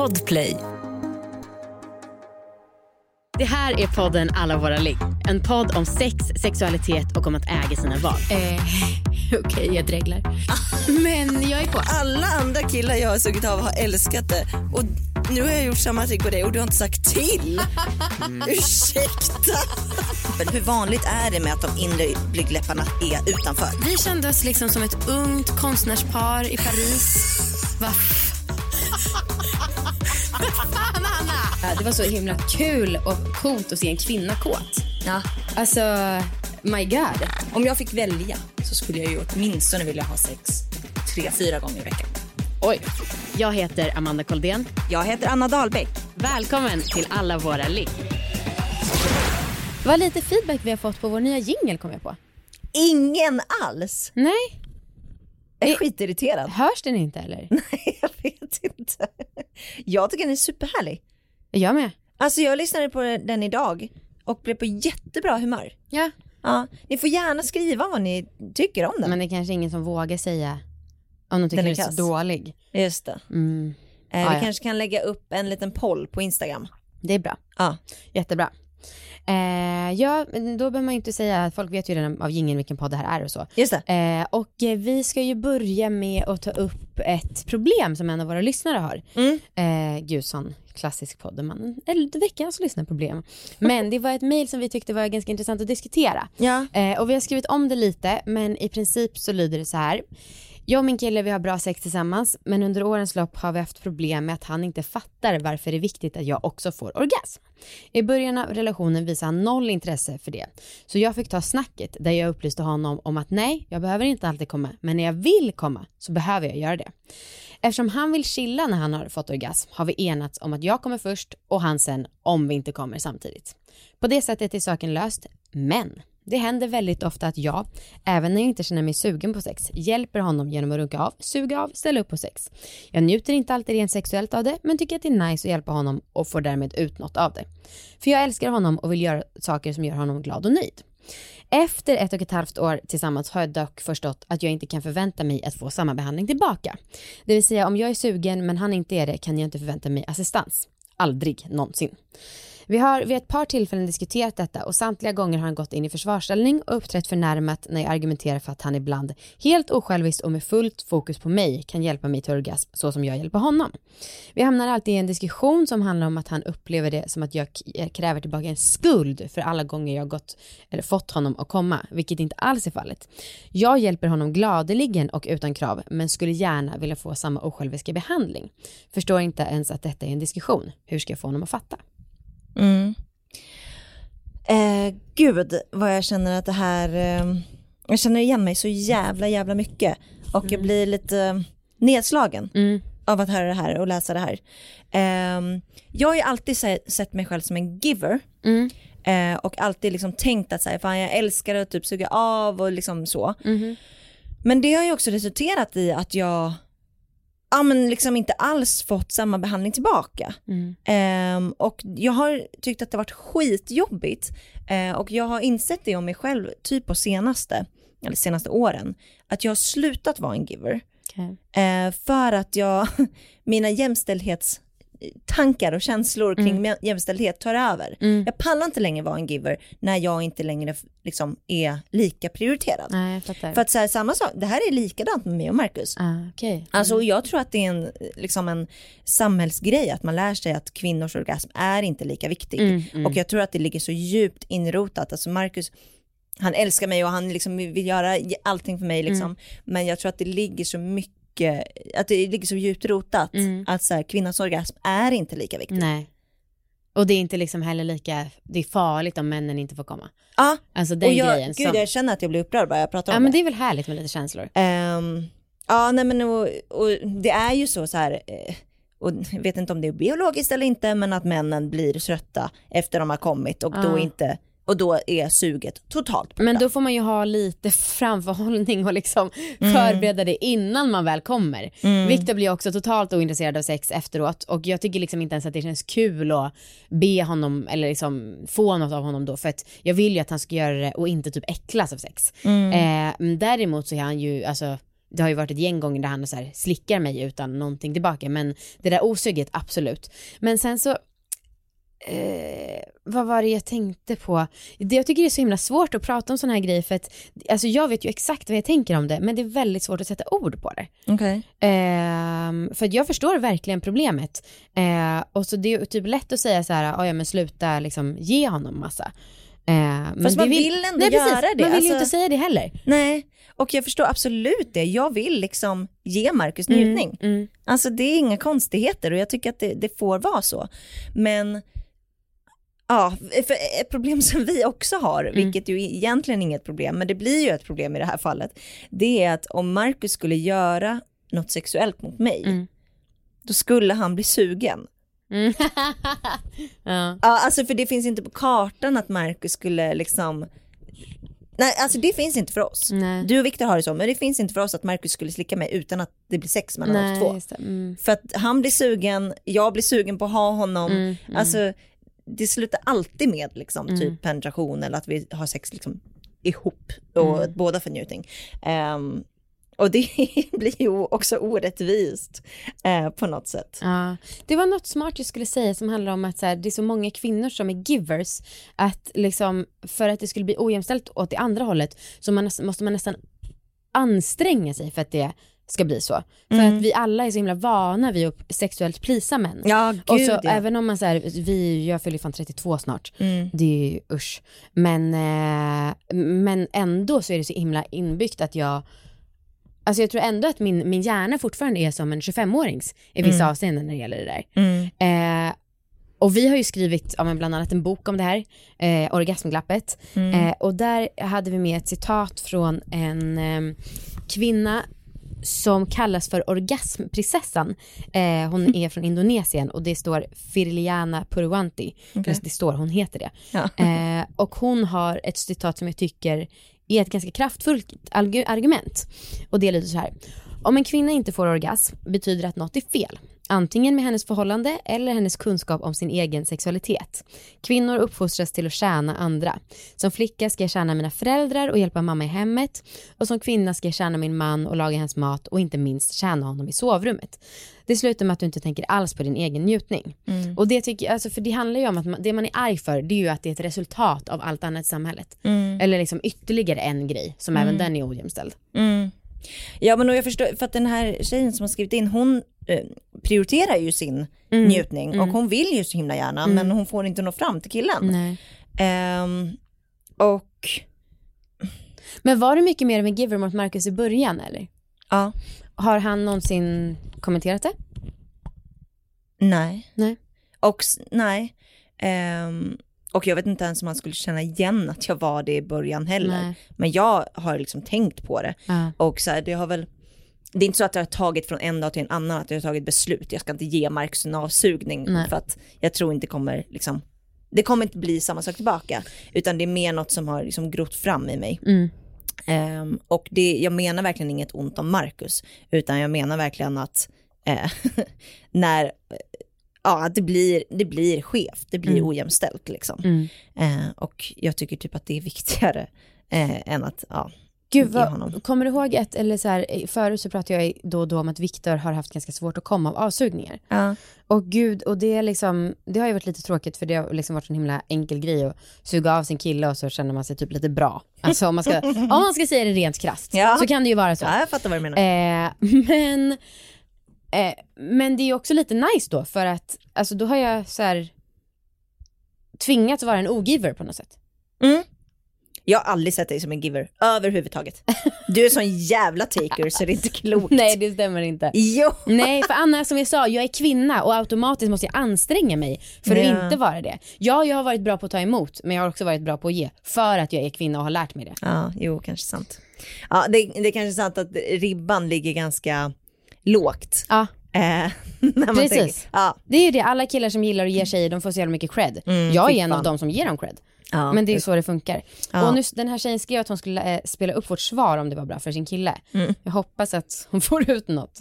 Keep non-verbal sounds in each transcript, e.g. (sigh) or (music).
Podplay. Det här är podden Alla våra ligg. En podd om sex, sexualitet och om att äga sina val. Eh, (laughs) Okej, jag dreglar. Men jag är på. Alla andra killar jag har sugit av har älskat det. Och nu har jag gjort samma trick på dig och du har inte sagt till. (laughs) Ursäkta. Men hur vanligt är det med att de inre blygdläpparna är utanför? Vi kände oss liksom som ett ungt konstnärspar i Paris. (laughs) Va? (laughs) Fan, Anna! Det var så himla kul och coolt att se en kvinna kåt. Ja. Alltså, my god. Om jag fick välja så skulle jag ju åtminstone vilja ha sex tre, fyra gånger i veckan. Oj. Jag heter Amanda Koldén. Jag heter Anna Dahlbäck. Välkommen till Alla våra ligg. Vad lite feedback vi har fått på vår nya jingle kom jag på. Ingen alls. Nej, Jag är skitirriterad. hörs den inte eller? (laughs) Nej, vet inte. (laughs) Jag tycker den är superhärlig. Jag med. Alltså jag lyssnade på den idag och blev på jättebra humör. Ja. Ja, ni får gärna skriva vad ni tycker om den. Men det är kanske ingen som vågar säga om de tycker Den är är, så dålig. Just det. Mm. Eh, Ja, vi ja. kanske kan lägga upp en liten poll på Instagram. Det är bra. Ja. Jättebra. Eh, ja, då behöver man ju inte säga, folk vet ju redan av jingeln vilken podd det här är och så. Just det. Eh, och eh, vi ska ju börja med att ta upp ett problem som en av våra lyssnare har. Mm. Eh, gud, sån klassisk podd där man, eller veckans lyssnarproblem. Men det var ett mejl som vi tyckte var ganska intressant att diskutera. Ja. Eh, och vi har skrivit om det lite, men i princip så lyder det så här. Jag och min kille vi har bra sex tillsammans, men under årens lopp har vi haft problem med att han inte fattar varför det är viktigt att jag också får orgasm. I början av relationen visade han noll intresse för det. Så jag fick ta snacket där jag upplyste honom om att nej, jag behöver inte alltid komma, men när jag vill komma så behöver jag göra det. Eftersom han vill chilla när han har fått orgasm har vi enats om att jag kommer först och han sen om vi inte kommer samtidigt. På det sättet är saken löst, men det händer väldigt ofta att jag, även när jag inte känner mig sugen på sex, hjälper honom genom att runka av, suga av, ställa upp på sex. Jag njuter inte alltid rent sexuellt av det, men tycker att det är nice att hjälpa honom och får därmed ut något av det. För jag älskar honom och vill göra saker som gör honom glad och nöjd. Efter ett och ett halvt år tillsammans har jag dock förstått att jag inte kan förvänta mig att få samma behandling tillbaka. Det vill säga om jag är sugen men han inte är det kan jag inte förvänta mig assistans. Aldrig någonsin. Vi har vid ett par tillfällen diskuterat detta och samtliga gånger har han gått in i försvarsställning och uppträtt förnärmat när jag argumenterar för att han ibland helt osjälviskt och med fullt fokus på mig kan hjälpa mig till orgasm så som jag hjälper honom. Vi hamnar alltid i en diskussion som handlar om att han upplever det som att jag kräver tillbaka en skuld för alla gånger jag gått eller fått honom att komma, vilket inte alls är fallet. Jag hjälper honom gladeligen och utan krav, men skulle gärna vilja få samma osjälviska behandling. Förstår inte ens att detta är en diskussion. Hur ska jag få honom att fatta? Mm. Eh, gud vad jag känner att det här, eh, jag känner igen mig så jävla jävla mycket och jag blir lite nedslagen Mm. av att höra det här och läsa det här. Eh, jag har ju alltid se- sett mig själv som en giver Mm. eh, och alltid liksom tänkt att så här, fan jag älskar att typ suga av och liksom så. Mhm. Men det har ju också resulterat i att jag ja, men liksom inte alls fått samma behandling tillbaka. Mm. Ehm, och jag har tyckt att det har varit skitjobbigt eh, och jag har insett det om mig själv typ på senaste, eller senaste åren, att jag har slutat vara en giver. Okej. Eh, för att jag, (laughs) mina jämställdhetstankar och känslor kring Mm. jämställdhet tar över. Mm. Jag pallar inte längre vara en giver när jag inte längre liksom är lika prioriterad. Nej. För att så här, samma sak, det här är likadant med mig och Marcus. Ah, okej. Alltså jag tror att det är en, liksom en samhällsgrej att man lär sig att kvinnors orgasm är inte lika viktig. Mm, mm. Och jag tror att det ligger så djupt inrotat. Alltså Marcus, han älskar mig och han liksom vill göra allting för mig liksom. Mm. Men jag tror att det ligger så mycket, att det ligger så djupt rotat. Mm. Att så här, kvinnans orgasm är inte lika viktig. Nej. Och det är inte liksom heller lika, det är farligt om männen inte får komma. Ja, Alltså den och jag, grejen. gud som, jag känner att jag blir upprörd bara jag pratar ja om men det. det är väl härligt med lite känslor. Ehm, ja, nej men och, och det är ju så så här, eh, och jag vet inte om det är biologiskt eller inte, men att männen blir trötta efter de har kommit och Ja. då inte, och då är suget totalt borta. Men då får man ju ha lite (laughs) framförhållning och liksom Mm. förbereda det innan man väl kommer. Victor blir också totalt ointresserad av sex efteråt och jag tycker liksom inte ens att det känns kul att be honom eller liksom få något av honom då för att jag vill ju att han ska göra det och inte typ äcklas av sex. Mm. Eh, däremot så är han ju, alltså det har ju varit ett gäng gånger där han så här slickar mig utan någonting tillbaka men det där osuget absolut. Men sen så Eh, vad var det jag tänkte på? Det jag tycker det är så himla svårt att prata om sådana här grejer för att alltså jag vet ju exakt vad jag tänker om det men det är väldigt svårt att sätta ord på det. Okay. Eh, för jag förstår verkligen problemet. Eh, och så det är typ lätt att säga så här, ah, ja men sluta liksom ge honom massa. Eh, Fast man vill, vill ändå nej, göra precis, det. Man vill alltså, ju inte säga det heller. Nej, och jag förstår absolut det. Jag vill liksom ge Markus mm, njutning. Mm, mm. Alltså det är inga konstigheter och jag tycker att det, det får vara så. Men Ja, för ett problem (laughs) som vi också har, mm. vilket ju egentligen inget problem, men det blir ju ett problem i det här fallet, det är att om Markus skulle göra något sexuellt mot mig, mm. då skulle han bli sugen. Mm. (laughs) ja. ja, alltså för det finns inte på kartan att Markus skulle liksom Nej, alltså det finns inte för oss. Nej. Du och Viktor har det så, men det finns inte för oss att Markus skulle slicka mig utan att det blir sex mellan oss två. Mm. För att han blir sugen, jag blir sugen på att ha honom. Mm, mm. Det slutar alltid med liksom, mm. typ penetration eller att vi har sex liksom, ihop och mm. båda får njutning. Um, och det (laughs) blir ju också orättvist eh, på något sätt. Ja. Det var något smart jag skulle säga som handlar om att så här, det är så många kvinnor som är givers att liksom för att det skulle bli ojämställt åt det andra hållet så man, måste man nästan anstränga sig för att det ska bli så. För mm. att vi alla är så himla vana vid att sexuellt plisa män. Ja, gud, och så ja. även om man säger vi, jag fyller fan 32 snart, mm. det är ju usch. Men, eh, men ändå så är det så himla inbyggt att jag Alltså jag tror ändå att min, min hjärna fortfarande är som en 25-årings i vissa mm. avseenden när det gäller det där. Mm. Eh, och vi har ju skrivit ja, bland annat en bok om det här, eh, Orgasmglappet. Mm. Eh, och där hade vi med ett citat från en eh, kvinna som kallas för orgasmprinsessan. Eh, hon är från Indonesien och det står Firliana Purwanti. Okay. det står, hon heter det. Ja. Eh, och hon har ett citat som jag tycker är ett ganska kraftfullt argument. Och det lyder så här. Om en kvinna inte får orgasm betyder det att något är fel. Antingen med hennes förhållande eller hennes kunskap om sin egen sexualitet. Kvinnor uppfostras till att tjäna andra. Som flicka ska jag tjäna mina föräldrar och hjälpa mamma i hemmet. Och som kvinna ska jag tjäna min man och laga hans mat och inte minst tjäna honom i sovrummet. Det slutar med att du inte tänker alls på din egen njutning. Mm. Och det tycker jag, alltså för det handlar ju om att man, det man är arg för det är ju att det är ett resultat av allt annat i samhället. Mm. Eller liksom ytterligare en grej som mm. även den är ojämställd. Mm. Ja men och jag förstår, för att den här tjejen som har skrivit in, hon eh, prioriterar ju sin mm. njutning och mm. hon vill ju så himla gärna mm. men hon får inte nå fram till killen. Um, och... Men var det mycket mer en giver mot Marcus i början eller? Ja. Har han någonsin kommenterat det? Nej. Nej. Och nej. Um, och jag vet inte ens om man skulle känna igen att jag var det i början heller. Nej. Men jag har liksom tänkt på det. Ja. Och så här, det har väl, det är inte så att jag har tagit från en dag till en annan att jag har tagit beslut. Jag ska inte ge Marcus en avsugning Nej. för att jag tror inte kommer liksom, det kommer inte bli samma sak tillbaka. Utan det är mer något som har liksom grott fram i mig. Mm. Um, och det, jag menar verkligen inget ont om Marcus, utan jag menar verkligen att eh, (laughs) när ja, det blir, det blir skevt, det blir mm. ojämställt liksom. Mm. Eh, och jag tycker typ att det är viktigare eh, än att, ja, Gud, vad, kommer du ihåg att, eller så här, förut så pratade jag då och då om att Viktor har haft ganska svårt att komma av avsugningar. Ja. Och gud, och det är liksom, det har ju varit lite tråkigt för det har liksom varit en himla enkel grej att suga av sin kille och så känner man sig typ lite bra. Alltså om man ska, (laughs) om man ska säga det rent krasst ja. så kan det ju vara så. Ja, jag fattar vad du menar. Eh, (laughs) men Eh, men det är också lite nice då för att alltså då har jag så här tvingats vara en ogiver på något sätt. Mm. Jag har aldrig sett dig som en giver överhuvudtaget. Du är sån jävla taker så det är inte klokt. Nej det stämmer inte. Jo. Nej för Anna som jag sa, jag är kvinna och automatiskt måste jag anstränga mig för att ja. inte vara det. Ja jag har varit bra på att ta emot men jag har också varit bra på att ge för att jag är kvinna och har lärt mig det. Ja jo kanske sant. Ja det, det är kanske sant att ribban ligger ganska lågt. Ja. Eh, (laughs) Precis. Tänker, ja. Det är ju det, alla killar som gillar att ge tjejer de får så jävla mycket cred. Mm, jag är en av dem som ger dem cred. Ja, men det är så det funkar. Ja. Och nu, den här tjejen skrev att hon skulle eh, spela upp vårt svar om det var bra för sin kille. Mm. Jag hoppas att hon (laughs) får ut något.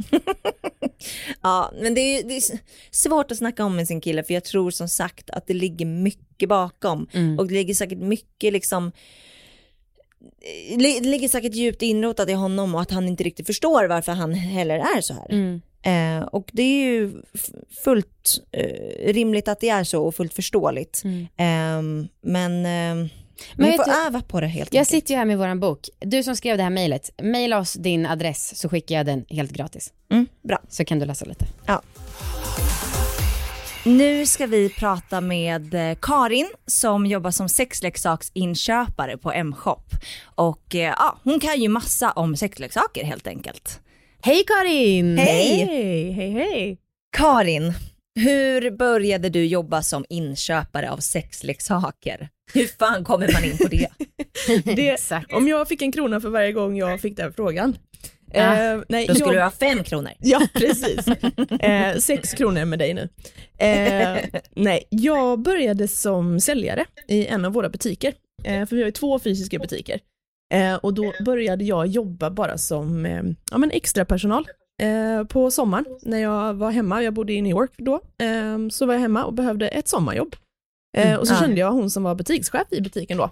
(laughs) ja, men det är, det är, svårt att snacka om med sin kille för jag tror som sagt att det ligger mycket bakom. Mm. Och det ligger säkert mycket liksom det ligger säkert djupt inrotat i honom och att han inte riktigt förstår varför han heller är så här. Mm. Eh, och det är ju fullt eh, rimligt att det är så och fullt förståeligt. Mm. Eh, men eh, Men vet får du, öva på det helt Jag enkelt. sitter ju här med våran bok. Du som skrev det här mejlet, mejla oss din adress så skickar jag den helt gratis. Mm, bra. Så kan du läsa lite. Nu ska vi prata med eh, Karin som jobbar som sexleksaksinköpare på M-shop. Och eh, ja, hon kan ju massa om sexleksaker helt enkelt. Hej Karin! Hej! Hej, hej, hej. Karin, hur började du jobba som inköpare av sexleksaker? Hur fan kommer man in på det? (laughs) Det, om jag fick en krona för varje gång jag fick den frågan. Ah, Eh, nej, Då skulle jag- du ha fem kronor. Ja, precis. Eh, sex kronor med dig nu. Eh, (laughs) nej, jag började som säljare i en av våra butiker. Eh, för vi har ju två fysiska butiker. Eh, och då började jag jobba bara som eh, ja, men extra personal eh, på sommaren när jag var hemma. Jag bodde i New York då. Eh, så var jag hemma och behövde ett sommarjobb. Eh, och så kände jag hon som var butikschef i butiken då.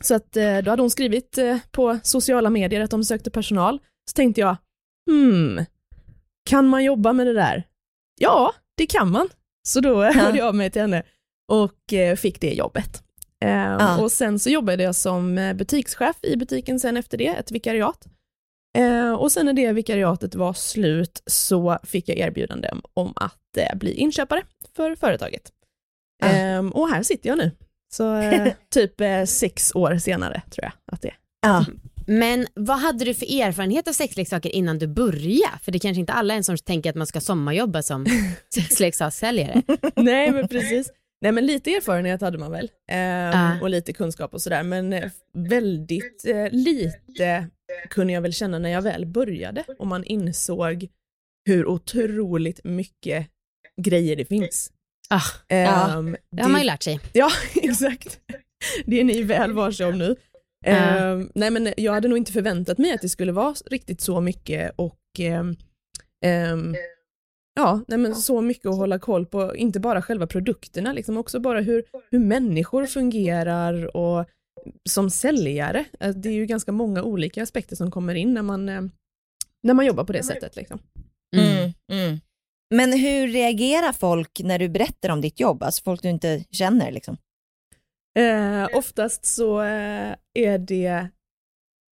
Så att eh, då hade hon skrivit eh, på sociala medier att de sökte personal. Så tänkte jag, hmm, kan man jobba med det där? Ja, det kan man. Så då hörde jag av mig till henne och fick det jobbet. Eh, Ja. Och sen så jobbade jag som eh, butikschef i butiken sen efter det, ett vikariat. Eh, och sen när det vikariatet var slut så fick jag erbjudande om att eh, bli inköpare för företaget. Ja. Eh, och här sitter jag nu. Så eh, (laughs) typ sex år senare tror jag att det är. Ja. Men vad hade du för erfarenhet av sexleksaker innan du började? För det kanske inte alla är en som tänker att man ska sommarjobba som (laughs) sexleksakssäljare. Nej men precis. Nej men lite erfarenhet hade man väl. Eh. Och lite kunskap och sådär. Men eh, väldigt eh, lite kunde jag väl känna när jag väl började. Och man insåg hur otroligt mycket grejer det finns. Ah, Ehm, det har man ju lärt sig. Ja, (laughs) exakt. Det är ni väl varse om nu. Ja. Ehm, nej men jag hade nog inte förväntat mig att det skulle vara riktigt så mycket och ehm, ja, nej men så mycket att hålla koll på, inte bara själva produkterna, liksom också bara hur, hur människor fungerar och som säljare, eh, det är ju ganska många olika aspekter som kommer in när man, eh, när man jobbar på det sättet. Liksom. Mm. Mm, mm. Men hur reagerar folk när du berättar om ditt jobb? Alltså folk du inte känner liksom. Eh, oftast så eh, är det,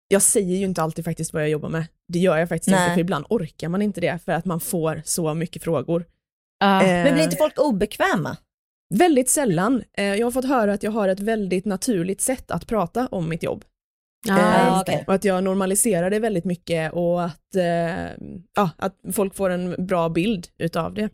jag säger ju inte alltid faktiskt vad jag jobbar med. Det gör jag faktiskt Nej. inte, för ibland orkar man inte det för att man får så mycket frågor. Ah, Eh, Men blir inte folk obekväma? Väldigt sällan. Eh, jag har fått höra att jag har ett väldigt naturligt sätt att prata om mitt jobb. ah, Eh, okej. Och att jag normaliserar det väldigt mycket och att, eh, ja, att folk får en bra bild utav det.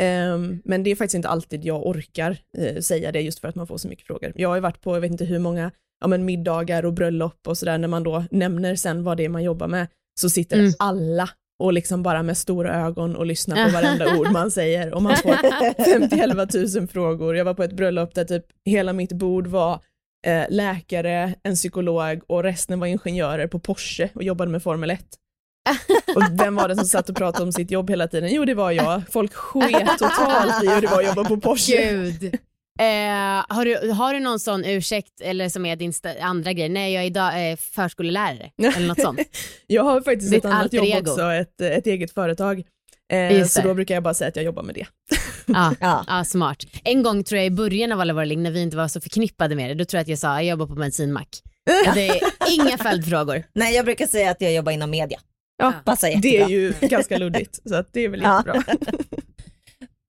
Ehm, men det är faktiskt inte alltid jag orkar eh, säga det just för att man får så mycket frågor. Jag har ju varit på, jag vet inte hur många, ja, men middagar och bröllop och sådär, när man då nämner sen vad det är man jobbar med, så sitter Mm. alla och liksom bara med stora ögon och lyssnar på varenda ord man säger och man får (laughs) 50-11 000 frågor. Jag var på ett bröllop där typ hela mitt bord var eh, läkare, en psykolog och resten var ingenjörer på Porsche och jobbade med Formel 1. Och vem var det som satt och pratade om sitt jobb hela tiden? Jo, det var jag. Folk sket totalt i hur det var att jobba på Porsche. Gud. Eh, har, du, har du någon sån ursäkt eller som är din andra grej? Nej, jag är idag eh, förskollärare eller något sånt. (laughs) Jag har faktiskt Ditt ett annat jobb ego. också, ett, ett eget företag. Eh, så det. då brukar jag bara säga att jag jobbar med det. (laughs) Ja, Ja. ja, smart. En gång tror jag i början av alla våra ligg när vi inte var så förknippade med det, då tror jag att jag sa jag jobbar på bensinmack. (laughs) Jag hade inga följdfrågor. Nej, jag brukar säga att jag jobbar inom media. Ja, Passar det jättebra. är ju ganska luddigt, så att det är väl Ja.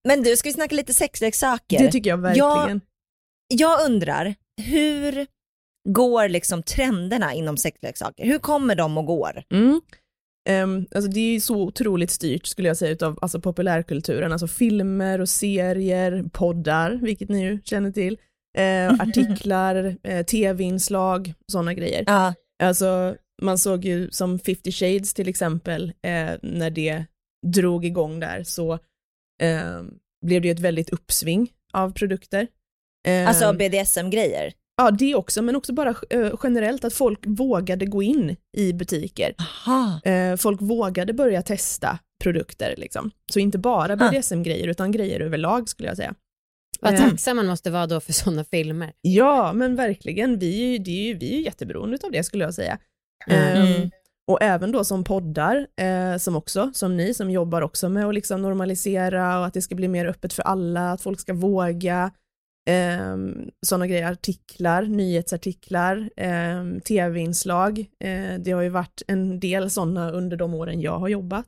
Men du, ska vi snacka lite sexleksaker? Det tycker jag verkligen. Jag undrar, hur går liksom trenderna inom sexleksaker? Hur kommer de och går? Mm. Ehm, alltså det är ju så otroligt styrt skulle jag säga utav alltså populärkulturen, alltså filmer och serier, poddar, vilket ni ju känner till, eh, (laughs) artiklar, eh, tv-inslag, sådana grejer. Ja, Alltså man såg ju som 50 shades till exempel, eh, när det drog igång där så eh, blev det ju ett väldigt uppsving av produkter. Eh, alltså BDSM-grejer. Ja, det också, men också bara eh, generellt att folk vågade gå in i butiker. Aha. Eh, folk vågade börja testa produkter liksom. Så inte bara Ah. BDSM-grejer utan grejer överlag skulle jag säga. Vad Eh, tacksam man måste vara då för sådana filmer. Ja, men verkligen. Vi är ju, det är ju, vi är ju jätteberoende av det skulle jag säga. Mm. Ehm, och även då som poddar, eh, som också, som ni som jobbar också med att liksom normalisera och att det ska bli mer öppet för alla, att folk ska våga. Um, sådana grejer, artiklar, nyhetsartiklar, tv-inslag. Eh, det har ju varit en del sådana under de åren jag har jobbat.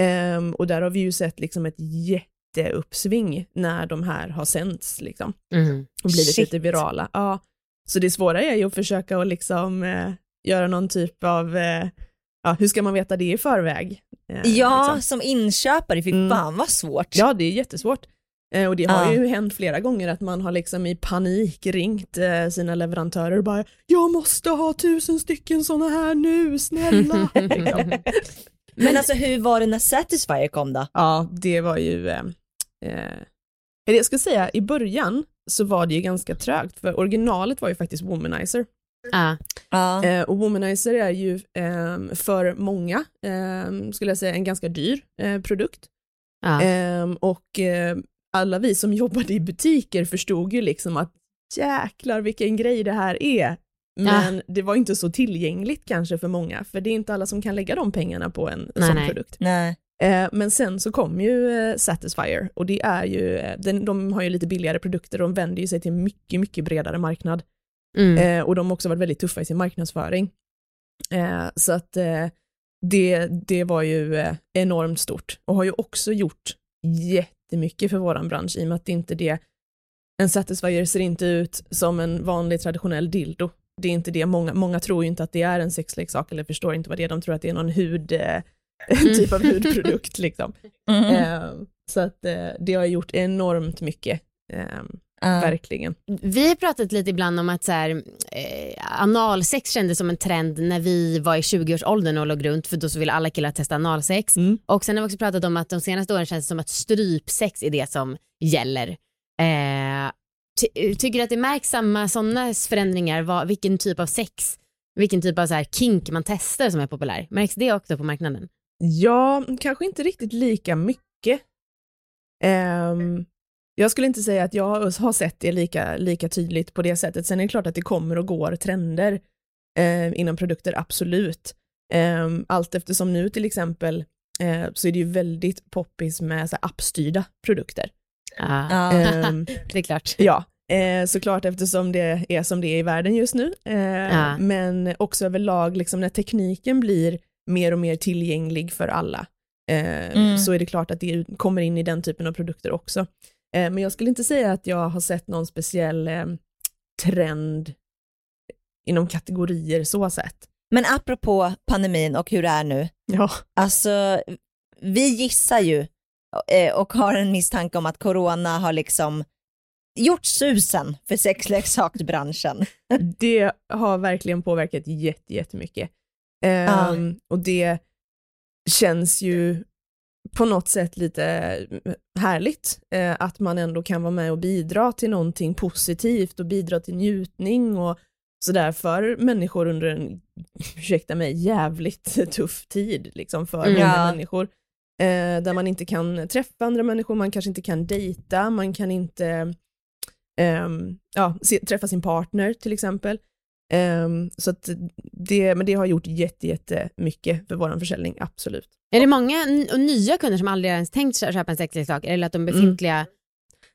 Ehm, och där har vi ju sett liksom ett jätteuppsving när de här har sänts liksom Mm. och blivit Shit. lite virala. Ja. Så det svåra är ju att försöka att liksom eh, göra någon typ av, eh, ja, hur ska man veta det i förväg? Eh, Ja, liksom. som inköpare, fy Mm. fan vad svårt. ja, det är jättesvårt. Eh, och det har Ja. ju hänt flera gånger att man har liksom i panik ringt eh, sina leverantörer och bara “Jag måste ha tusen stycken sådana här nu, snälla!” (laughs) Men alltså hur var det när Satisfyer kom då? Ja, det var ju, eh, eh, jag ska säga i början så var det ju ganska trögt för originalet var ju faktiskt Womanizer. Eh, och Womanizer är ju ehm, för många, ehm, skulle jag säga, en ganska dyr eh, produkt. Ehm, och eh, alla vi som jobbade i butiker förstod ju liksom att jäklar vilken grej det här är. Men det var inte så tillgängligt kanske för många, för det är inte alla som kan lägga de pengarna på en Nej, sån nej. produkt. Nej. Men sen så kom ju Satisfyer och det är ju, den, de har ju lite billigare produkter, de vänder ju sig till mycket, mycket bredare marknad. Mm. Eh, och de har också varit väldigt tuffa i sin marknadsföring. Eh, så att eh, det, det var ju eh, enormt stort och har ju också gjort jättemycket för våran bransch i och med att det inte det, en Satisfyer ser inte ut som en vanlig traditionell dildo. Det är inte det, många, många tror ju inte att det är en sexleksak eller förstår inte vad det är, de tror att det är någon hud, eh, (laughs) typ av hudprodukt liksom. (laughs) Mm. Eh, så att det har gjort enormt mycket, eh, Ja. verkligen. Vi har pratat lite ibland om att så här, eh, analsex kändes som en trend när vi var i 20-årsåldern och låg runt för då så ville alla killar testa analsex. Mm. Och sen har vi också pratat om att de senaste åren känns det som att strypsex är det som gäller. Eh, ty- tycker du att det märks samma sådana förändringar? Vad, vilken typ av sex, vilken typ av så här kink man testar som är populär? Märks det också på marknaden? Ja, kanske inte riktigt lika mycket. Ehm, jag skulle inte säga att jag har sett det lika, lika tydligt på det sättet. Sen är det klart att det kommer och går trender eh, inom produkter, absolut. Um, allt eftersom nu till exempel eh, så är det ju väldigt poppis med så här, appstyrda produkter. Ja, Ja. Ehm, (laughs) det är klart. Ja, eh, såklart eftersom det är som det är i världen just nu. Eh, Ja. Men också överlag, liksom, när tekniken blir mer och mer tillgänglig för alla, eh, Mm. så är det klart att det kommer in i den typen av produkter också. Eh, men jag skulle inte säga att jag har sett någon speciell eh, trend inom kategorier så sett. Men apropå pandemin och hur det är nu, Ja. alltså vi gissar ju eh, och har en misstanke om att corona har liksom gjort susen för sexleksaksbranschen. (laughs) Det har verkligen påverkat jätte, jättemycket. Ehm, Och det känns ju på något sätt lite härligt eh, att man ändå kan vara med och bidra till någonting positivt och bidra till njutning och sådär för människor under en, (laughs) ursäkta mig, jävligt (laughs) tuff tid liksom för Mm. många människor. Eh, där man inte kan träffa andra människor, man kanske inte kan dejta, man kan inte ehm, ja, se, träffa sin partner till exempel. Ehm, så att det, men det har gjort jätte, jättemycket för vår försäljning, absolut. Är det många nya kunder som aldrig ens tänkt köpa en sexleksak eller att de befintliga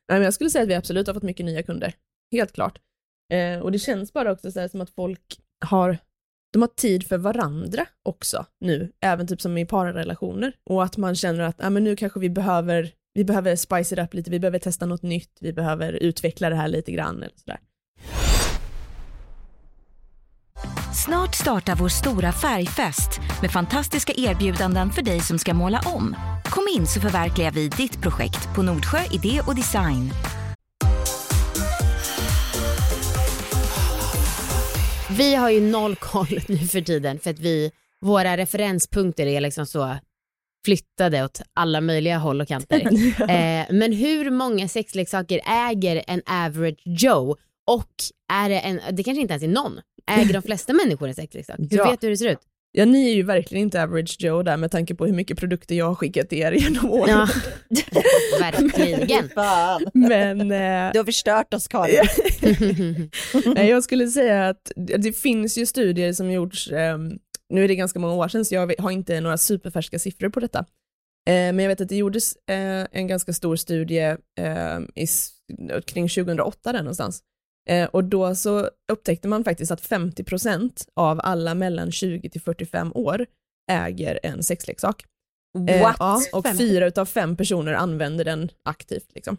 Nej, men jag skulle säga att vi absolut har fått mycket nya kunder, helt klart. Eh, och det känns bara också så som att folk har, de har tid för varandra också nu, även typ som i parrelationer. Och att man känner att ah, men nu kanske vi behöver, vi behöver spice it up lite, vi behöver testa något nytt, vi behöver utveckla det här lite grann eller sådär. Snart startar vår stora färgfest med fantastiska erbjudanden för dig som ska måla om. Kom in så förverkligar vi ditt projekt på Nordsjö Idé och Design. Vi har ju noll koll (laughs) nu för tiden för att vi, våra referenspunkter är liksom så flyttade åt alla möjliga håll och kanter. (laughs) eh, men hur många sexleksaker äger en average Joe? Och är det en, det kanske inte ens är någon, äger de flesta människor en sexleksak? Hur Ja. vet du hur det ser ut? Ja, ni är ju verkligen inte average Joe där med tanke på hur mycket produkter jag har skickat till er genom åren. Ja, (laughs) verkligen. Fan. (laughs) Men eh, Du har förstört oss Karin. (laughs) nej, jag skulle säga att det finns ju studier som gjorts, eh, nu är det ganska många år sedan så jag har inte några superfärska siffror på detta. Eh, men jag vet att det gjordes eh, en ganska stor studie eh, i, s- kring 2008 där någonstans. Eh, och då så upptäckte man faktiskt att 50% av alla mellan 20 till 45 år äger en sexleksak. Eh, ja, och fyra utav fem personer använder den aktivt. Liksom.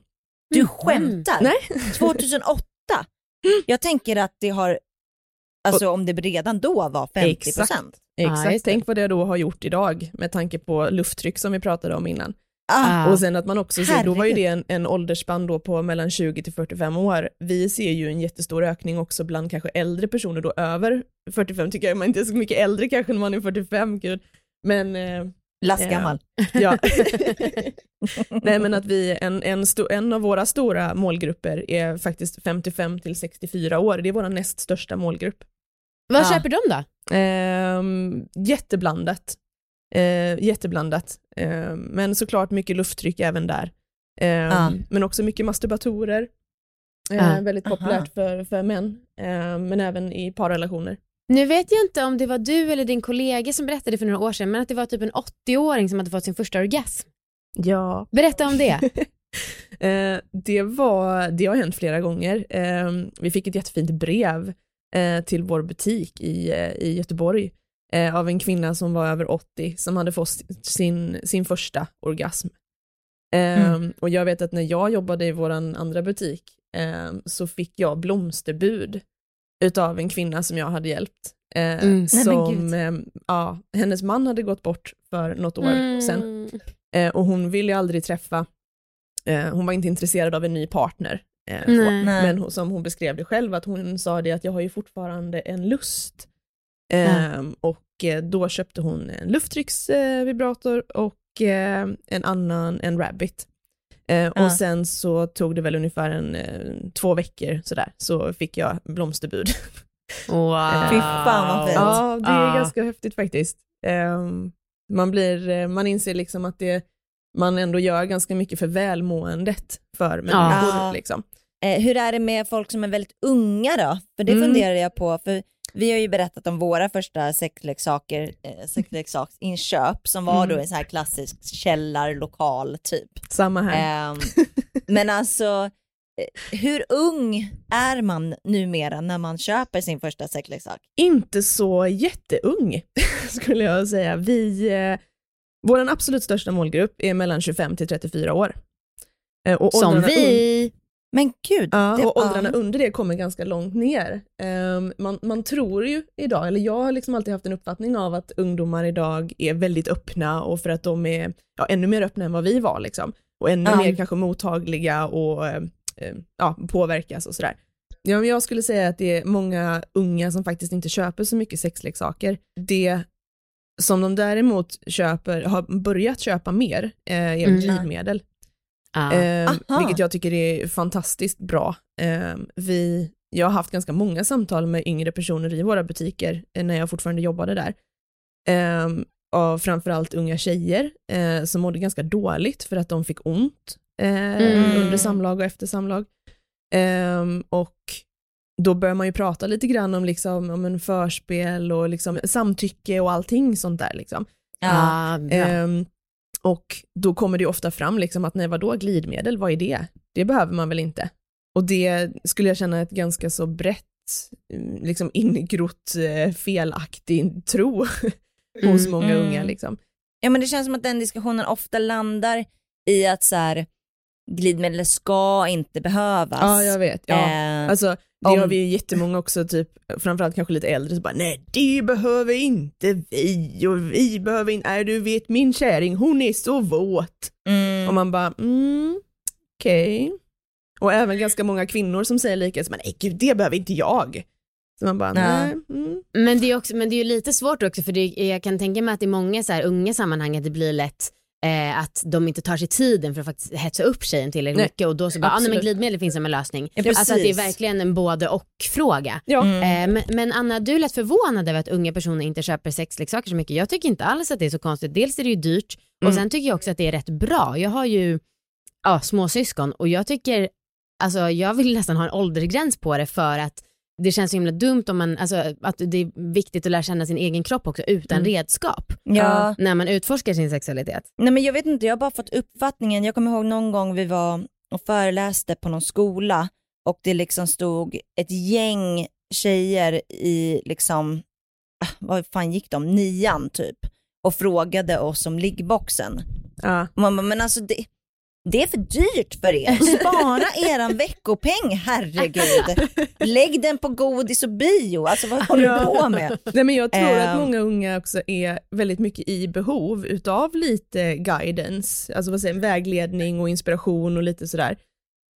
Du skämtar? Nej. 2008? (laughs) Jag tänker att det har, alltså om det redan då var 50 Exakt. procent. Exakt, det. tänk vad det då har gjort idag med tanke på lufttryck som vi pratade om innan. Ah. Och sen att man också ser, då var ju det en, en åldersspann då på mellan 20 till 45 år. Vi ser ju en jättestor ökning också bland kanske äldre personer då över 45 tycker jag, man inte är så mycket äldre kanske när man är 45, gud. Men eh, Lastgammal. ja. (laughs) (laughs) Nej men att vi, en, en, sto, en av våra stora målgrupper är faktiskt 55 till 64 år, det är vår näst största målgrupp. Vad Ja. köper de då? Ehm, jätteblandat. Eh, jätteblandat. Ehm, men såklart mycket lufttryck även där. Ehm, Ja. Men också mycket masturbatorer. Eh, Ja. Väldigt Aha. populärt för, för män, Ehm, men även i parrelationer. Nu vet jag inte om det var du eller din kollega som berättade för några år sedan men att det var typ en 80-åring som hade fått sin första orgasm. Ja. Berätta om det. (laughs) Eh, det, var, det har hänt flera gånger. Vi fick ett jättefint brev eh, till vår butik i, eh, i Göteborg eh, av en kvinna som var över 80 som hade fått sin, sin första orgasm. Ehm, Och jag vet att när jag jobbade i vår andra butik ehm, så fick jag blomsterbud utav en kvinna som jag hade hjälpt. Eh, Mm. Nej, som, gud. ehm, ja, hennes man hade gått bort för något år sedan Mm. Eh, och hon ville ju aldrig träffa, eh, hon var inte intresserad av en ny partner. Eh. Nej. Nej. Men hon, som hon beskrev det själv, att hon sa det att jag har ju fortfarande en lust. Eh, Och eh, då köpte hon en lufttrycksvibrator och eh, en annan, en Rabbit. Eh, Ja. Och sen så tog det väl ungefär en, eh, två veckor sådär, så fick jag blomsterbud. (laughs) Wow. Fy fan vad fint. Ja, det är Ah. ganska häftigt faktiskt. Ehm, man, blir, eh, man inser liksom att det, man ändå gör ganska mycket för välmåendet för människor. Ja. Liksom. Eh, hur är det med folk som är väldigt unga då? För det Mm. funderar jag på, för vi har ju berättat om våra första sexleksaker, eh, sexleksaksinköp som var Mm. då en sån här klassisk källarlokal typ. Samma här. Ehm, men alltså, eh, hur ung är man numera när man köper sin första sexleksak? Inte så jätteung (laughs) skulle jag säga. Vi, eh, vår absolut största målgrupp är mellan 25 till 34 år. Eh, och Som vi. Men gud. Ja, det- och åldrarna ja. under det kommer ganska långt ner. Ehm, man, man tror ju idag, eller jag har liksom alltid haft en uppfattning av att ungdomar idag är väldigt öppna och för att de är ja, ännu mer öppna än vad vi var liksom. Och ännu Ja. mer kanske mottagliga och eh, eh, ja, påverkas och sådär. Ja, men jag skulle säga att det är många unga som faktiskt inte köper så mycket sexleksaker. Det som de däremot köper, har börjat köpa mer eh, är Mm. glidmedel. Ja. Eh, vilket jag tycker är fantastiskt bra. Eh, vi, jag har haft ganska många samtal med yngre personer i våra butiker eh, när jag fortfarande jobbade där. Eh, och framförallt unga tjejer eh, som mådde ganska dåligt för att de fick ont eh, Mm. under samlag och efter samlag. Eh, och då börjar man ju prata lite grann om, liksom, om en förspel och liksom samtycke och allting sånt där. Liksom. Ja. Och då kommer det ofta fram liksom att nej vadå glidmedel, vad är det? Det behöver man väl inte? Och det skulle jag känna ett ganska så brett, mm, liksom ingrott eh, felaktig tro (laughs) hos Mm. många Mm. unga liksom. ja men det känns som att den diskussionen ofta landar i att så här, glidmedel ska inte behövas. Ja, jag vet. Ja. Eh, Alltså, det om- har vi ju jättemmånga också, typ, framförallt kanske lite äldre, så bara nej det behöver inte vi och vi behöver inte, nej du vet min kärring hon är så våt. mm, Och man bara, mm, okej. Och även ganska många kvinnor som säger lika, man, nej gud det behöver inte jag. Så man bara, nej. Mm. Men det är också, men det är ju lite svårt också för det, jag kan tänka mig att i många så här unga sammanhang att det blir lätt eh, att de inte tar sig tiden för att faktiskt hetsa upp tjejen tillräckligt Nej, mycket och då så bara, ah, nej, men absolut. glidmedel finns som en lösning. Ja, alltså att det är verkligen en både och fråga. Ja. Mm. Eh, men, men Anna, du lät förvånad över att unga personer inte köper sexleksaker så mycket. Jag tycker inte alls att det är så konstigt. Dels är det ju dyrt och Mm. sen tycker jag också att det är rätt bra. Jag har ju ja, småsyskon och jag tycker, alltså jag vill nästan ha en åldersgräns på det för att det känns så himla dumt om man, alltså att det är viktigt att lära känna sin egen kropp också utan Mm. redskap. Ja. När man utforskar sin sexualitet. Nej men jag vet inte, jag har bara fått uppfattningen, jag kommer ihåg någon gång vi var och föreläste på någon skola och det liksom stod ett gäng tjejer i liksom, ah, vad fan gick de, nian typ och frågade oss om liggboxen. Ja. Man bara, men alltså det, det är för dyrt för er, (laughs) spara eran veckopeng herregud. Lägg den på godis och bio, alltså vad håller du på med? Nej men jag tror att Ehm. många unga också är väldigt mycket i behov utav lite guidance, alltså vad säger vägledning och inspiration och lite sådär.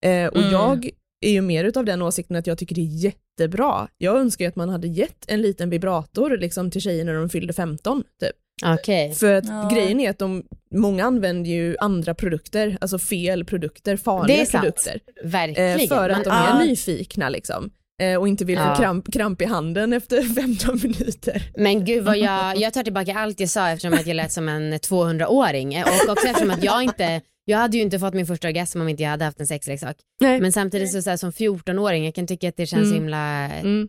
Eh, och Mm. jag är ju mer utav den åsikten att jag tycker det är jättebra. Jag önskar ju att man hade gett en liten vibrator liksom till tjejer när de fyllde 15 typ. Okej. För att Ja. grejen är att de, många använder ju andra produkter, alltså fel produkter, farliga produkter. Verkligen. Eh, för att de är Ja. nyfikna liksom. Eh, och inte vill Ja. få kramp, kramp i handen efter (laughs) 15 minuter. Men gud vad jag, jag tar tillbaka allt jag sa eftersom att jag lät som en 200-åring Eh, och också eftersom att jag inte, jag hade ju inte fått min första orgasm om inte jag hade haft en sexleksak. Nej. Men samtidigt så, så här, som 14-åring, jag kan tycka att det känns Mm. himla Mm.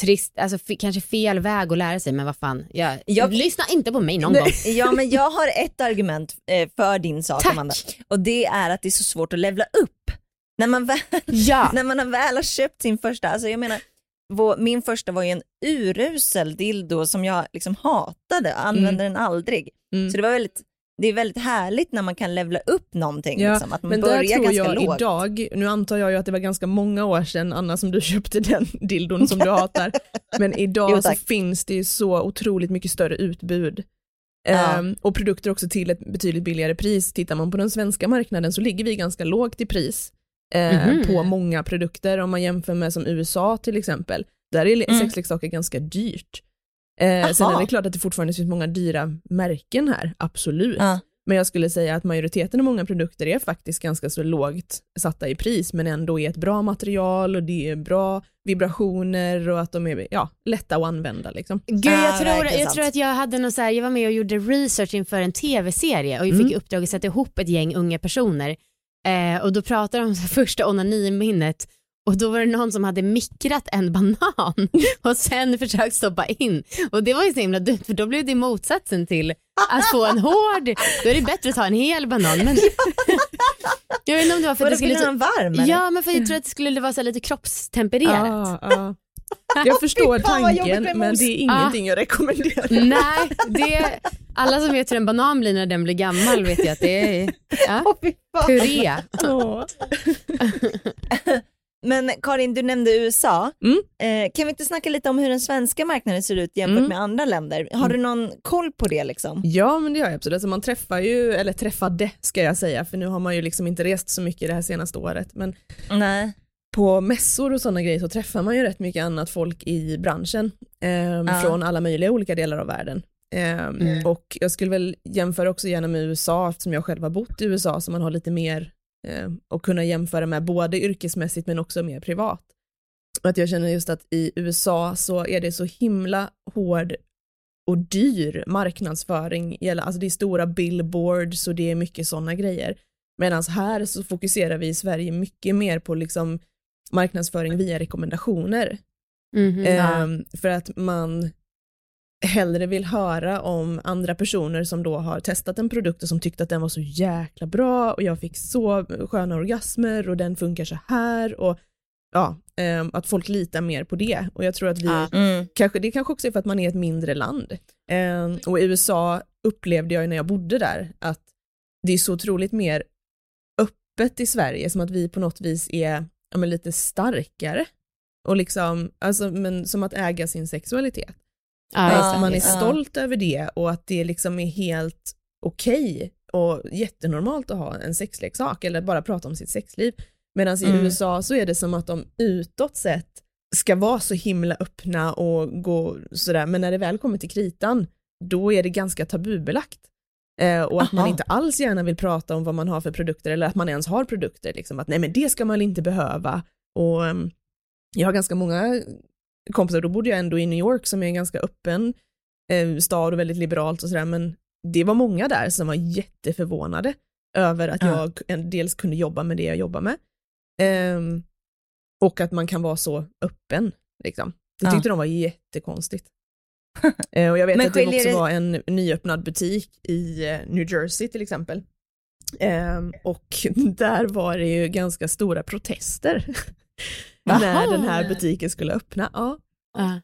Trist, alltså kanske fel väg att lära sig men vad fan, jag, Jag- lyssna inte på mig någon gång. (laughs) Ja men jag (laughs) har ett argument eh, för din sak Tack. Amanda och det är att det är så svårt att levla upp. När man väl, (laughs) Ja. när man väl har köpt sin första, alltså jag menar vår, min första var ju en urusel dildo som jag liksom hatade, använde den aldrig. Mm. Så det var väldigt, det är väldigt härligt när man kan levla upp någonting, Ja, liksom, att man Men där börjar tror ganska jag lågt. idag, nu antar jag ju att det var ganska många år sedan Anna som du (laughs) köpte den dildon som du hatar, (laughs) men idag Jo, så finns det ju så otroligt mycket större utbud. Ja. Ehm, och produkter också till ett betydligt billigare pris. Tittar man på den svenska marknaden så ligger vi ganska lågt i pris eh, Mhm. på många produkter om man jämför med som USA till exempel. Där är Mm. sexleksaker ganska dyrt. Eh, sen är det klart att det fortfarande finns många dyra märken här, absolut. Ja. Men jag skulle säga att majoriteten av många produkter är faktiskt ganska så lågt satta i pris men ändå är ett bra material och det är bra vibrationer och att de är ja, lätta att använda. Liksom. Gud, Ja, jag, tror, jag tror att jag hade någon så här, jag var med och gjorde research inför en tv-serie och jag fick Mm. uppdrag att sätta ihop ett gäng unga personer eh, och då pratade de om första onaniminnet och då var det någon som hade mikrat en banan (laughs) och sen försökt stoppa in och det var ju så himla dumt för då blev det motsatsen till att få en hård, då är det bättre att ta en hel banan men (laughs) jag vet inte om det var för Var att det skulle den varm eller? Ja men för jag tror att det skulle vara så lite kroppstempererat. Ah, ah. Jag förstår (laughs) tanken men det är ingenting jag rekommenderar. Nej, det, alla som vet hur en banan blir när den blir gammal vet ju att det är ja, puré. Åh. Men Karin, du nämnde USA. Mm. Eh, kan vi inte snacka lite om hur den svenska marknaden ser ut jämfört Mm. med andra länder? Har du någon koll på det liksom? Ja men det har jag absolut. Alltså man träffar ju, eller träffade ska jag säga, för nu har man ju liksom inte rest så mycket det här senaste året. Men Nej. på mässor och sådana grejer så träffar man ju rätt mycket annat folk i branschen ehm, Ja. från alla möjliga olika delar av världen. Ehm, Mm. Och jag skulle väl jämföra också gärna med USA eftersom jag själv har bott i USA så man har lite mer eh, att kunna jämföra med både yrkesmässigt men också mer privat. Och att jag känner just att i USA så är det så himla hård och dyr marknadsföring, alltså det är stora billboards och det är mycket sådana grejer. Medan här så fokuserar vi i Sverige mycket mer på liksom marknadsföring via rekommendationer. Mhm. Ehm, för att man hellre vill höra om andra personer som då har testat en produkt och som tyckte att den var så jäkla bra och jag fick så sköna orgasmer och den funkar så här och ja, ehm, att folk litar mer på det och jag tror att vi. Mm. Kanske, det kanske också är för att man är ett mindre land. Eh, och i USA upplevde jag när jag bodde där att det är så otroligt mer öppet i Sverige, som att vi på något vis är ja, lite starkare. Och liksom, alltså, men som att äga sin sexualitet. Ja, man är stolt över det och att det liksom är helt okej och jättenormalt att ha en sexleksak eller bara prata om sitt sexliv. Medan i Mm. USA så är det som att de utåt sett ska vara så himla öppna och gå sådär, men när det väl kommer till kritan, då är det ganska tabubelagt. Eh, och att man Aha. inte alls gärna vill prata om vad man har för produkter eller att man ens har produkter. Liksom. Att nej men det ska man inte behöva. Och ehm, jag har ganska många kompisar, då bodde jag ändå i New York som är en ganska öppen eh, stad och väldigt liberalt och sådär, men det var många där som var jätteförvånade över att Ja. jag dels kunde jobba med det jag jobbar med. Ehm, och att man kan vara så öppen. Liksom. Det Ja. tyckte de var jättekonstigt. (laughs) Eh, och jag vet att det också det- var en nyöppnad butik i eh, New Jersey till exempel. Ehm, och (laughs) där var det ju ganska stora protester när den här butiken skulle öppna. Ja. Ja.